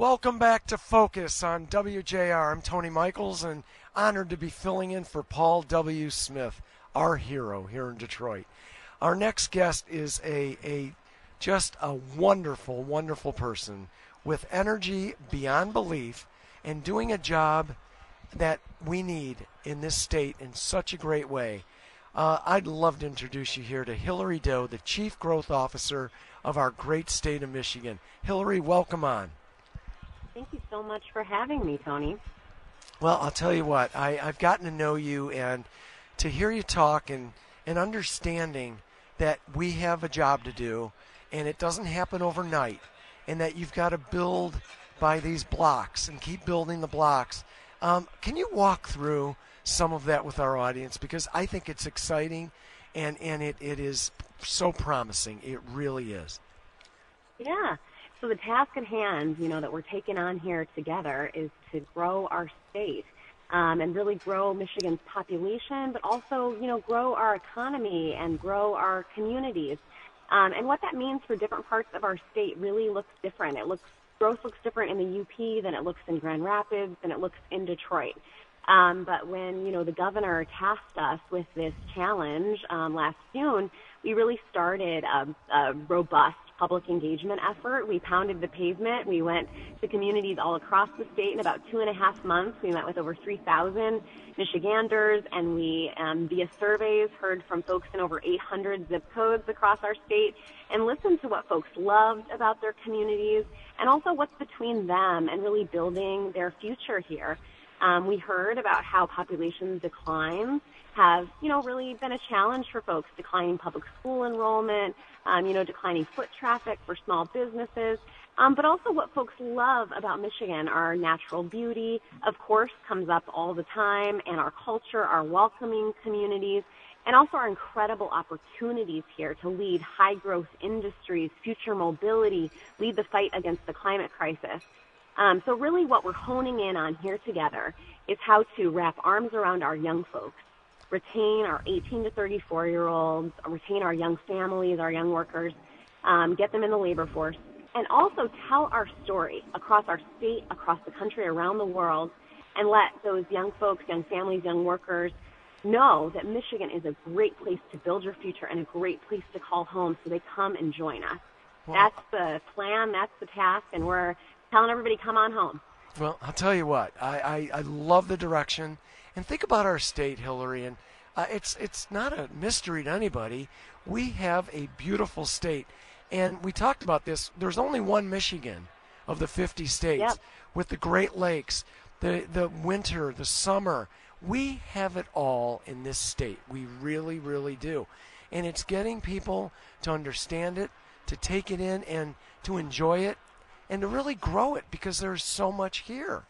Welcome back to Focus on WJR. I'm Tony Michaels and honored to be filling in for Paul W. Smith, our hero here in Detroit. Our next guest is a, a just a wonderful, wonderful person with energy beyond belief and doing a job that we need in this state in such a great way. Uh, I'd love to introduce you here to Hilary Doe, the Chief Growth Officer of our great state of Michigan. Hilary, welcome on. Thank you so much for having me, Tony. Well, I'll tell you what, I, I've gotten to know you and to hear you talk and, and understanding that we have a job to do and it doesn't happen overnight and that you've got to build by these blocks and keep building the blocks. Um, can you walk through some of that with our audience? Because I think it's exciting and, and it, it is so promising. It really is. Yeah. So the task at hand, you know, that we're taking on here together is to grow our state um, and really grow Michigan's population, but also, you know, grow our economy and grow our communities. Um, and what that means for different parts of our state really looks different. It looks growth looks different in the UP than it looks in Grand Rapids than it looks in Detroit. Um, but when you know the governor tasked us with this challenge um, last June, we really started a, a robust public engagement effort. We pounded the pavement. We went to communities all across the state in about two and a half months. We met with over 3,000 Michiganders, and we, um, via surveys, heard from folks in over 800 zip codes across our state and listened to what folks loved about their communities and also what's between them and really building their future here. Um, we heard about how population declines have, you know, really been a challenge for folks, declining public school enrollment, um, you know, declining foot traffic for small businesses. Um, but also what folks love about Michigan, our natural beauty, of course, comes up all the time, and our culture, our welcoming communities, and also our incredible opportunities here to lead high growth industries, future mobility, lead the fight against the climate crisis. Um, so really what we're honing in on here together is how to wrap arms around our young folks, retain our 18 to 34 year olds, retain our young families, our young workers, um, get them in the labor force, and also tell our story across our state, across the country, around the world, and let those young folks, young families, young workers know that Michigan is a great place to build your future and a great place to call home so they come and join us. That's the plan, that's the task, and we're telling everybody come on home. Well, I'll tell you what, I, I, I love the direction. And think about our state, Hilary, and uh, it's, it's not a mystery to anybody. We have a beautiful state. And we talked about this. There's only one Michigan of the 50 states Yep. with the Great Lakes, the, the winter, the summer. We have it all in this state. We really, really do. And it's getting people to understand it, to take it in, and to enjoy it, and to really grow it because there's so much here.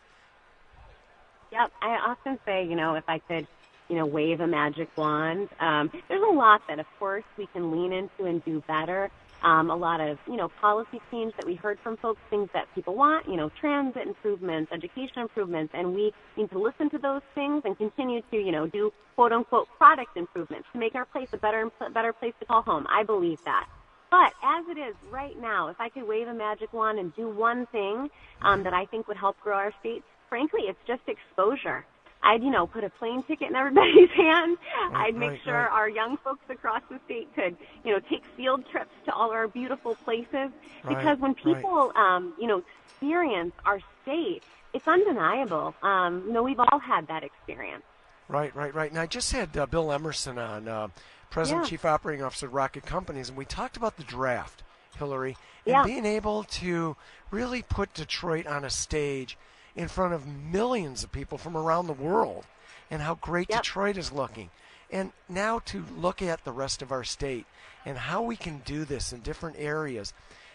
Yep. I often say, you know, if I could, you know, wave a magic wand, um, there's a lot that, of course, we can lean into and do better. Um, a lot of, you know, policy change that we heard from folks, things that people want, you know, transit improvements, education improvements, and we need to listen to those things and continue to, you know, do quote unquote product improvements to make our place a better, and better place to call home. I believe that. But as it is right now, if I could wave a magic wand and do one thing um, that I think would help grow our state, frankly, it's just exposure. I'd, you know, put a plane ticket in everybody's hand. Right, I'd make right, sure right. our young folks across the state could, you know, take field trips to all our beautiful places. Because when people, um, you know, experience our state, it's undeniable. Um, you know, we've all had that experience. Right, right, right. And I just had uh, Bill Emerson on, uh, President Yeah. Chief Operating Officer of Rocket Companies, and we talked about the draft, Hilary, and Yeah. being able to really put Detroit on a stage in front of millions of people from around the world, and how great Yep. Detroit is looking. And now to look at the rest of our state and how we can do this in different areas.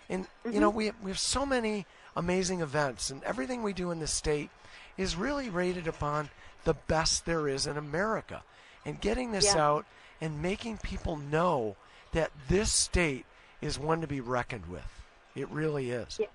And, you know, mm-hmm. we have, we have so many amazing events, and everything we do in the state is really rated upon the best there is in America. And getting this Yeah. out and making people know that this state is one to be reckoned with. It really is. Yeah.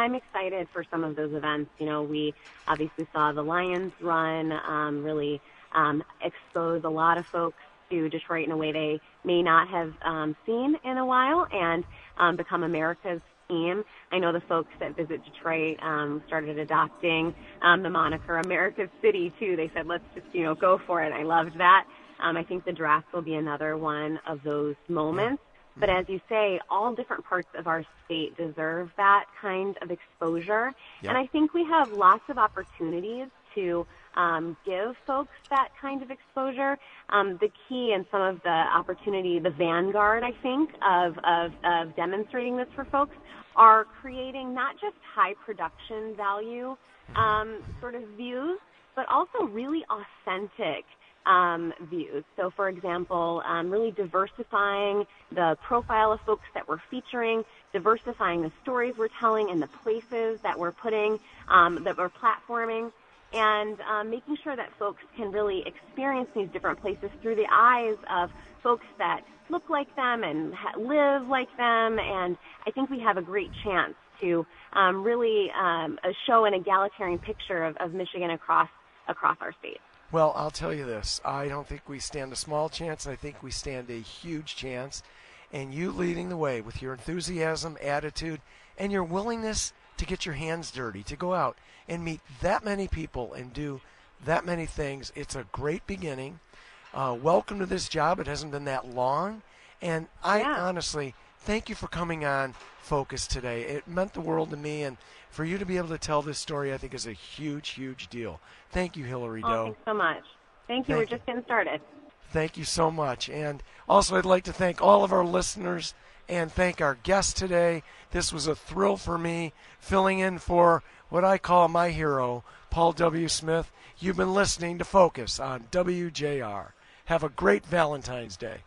I'm excited for some of those events. You know, we obviously saw the Lions run um, really um, expose a lot of folks to Detroit in a way they may not have um, seen in a while and um, become America's team. I know the folks that visit Detroit um, started adopting um, the moniker America's City too. They said, let's just you know go for it. I loved that. Um, I think the draft will be another one of those moments. But as you say, all different parts of our state deserve that kind of exposure. Yeah. And I think we have lots of opportunities to um, give folks that kind of exposure. Um, the key and some of the opportunity, the vanguard, I think, of, of, of demonstrating this for folks are creating not just high production value um, sort of views, but also really authentic um, views. So, for example, um, really diversifying the profile of folks that we're featuring, diversifying the stories we're telling and the places that we're putting, um, that we're platforming, and um, making sure that folks can really experience these different places through the eyes of folks that look like them and live like them. And I think we have a great chance to um, really um, show an egalitarian picture of, of Michigan across across our state. Well, I'll tell you this. I don't think we stand a small chance. I think we stand a huge chance. And you leading the way with your enthusiasm, attitude, and your willingness to get your hands dirty, to go out and meet that many people and do that many things, it's a great beginning. Uh, welcome to this job. It hasn't been that long. And I Yeah. honestly thank you for coming on Focus today. It meant the world to me. And for you to be able to tell this story, I think is a huge, huge deal. Thank you, Hilary Oh, Doe. thanks so much. Thank you. Thank We're just getting started. Thank you so much. And also, I'd like to thank all of our listeners and thank our guest today. This was a thrill for me, filling in for what I call my hero, Paul W. Smith. You've been listening to Focus on WJR. Have a great Valentine's Day.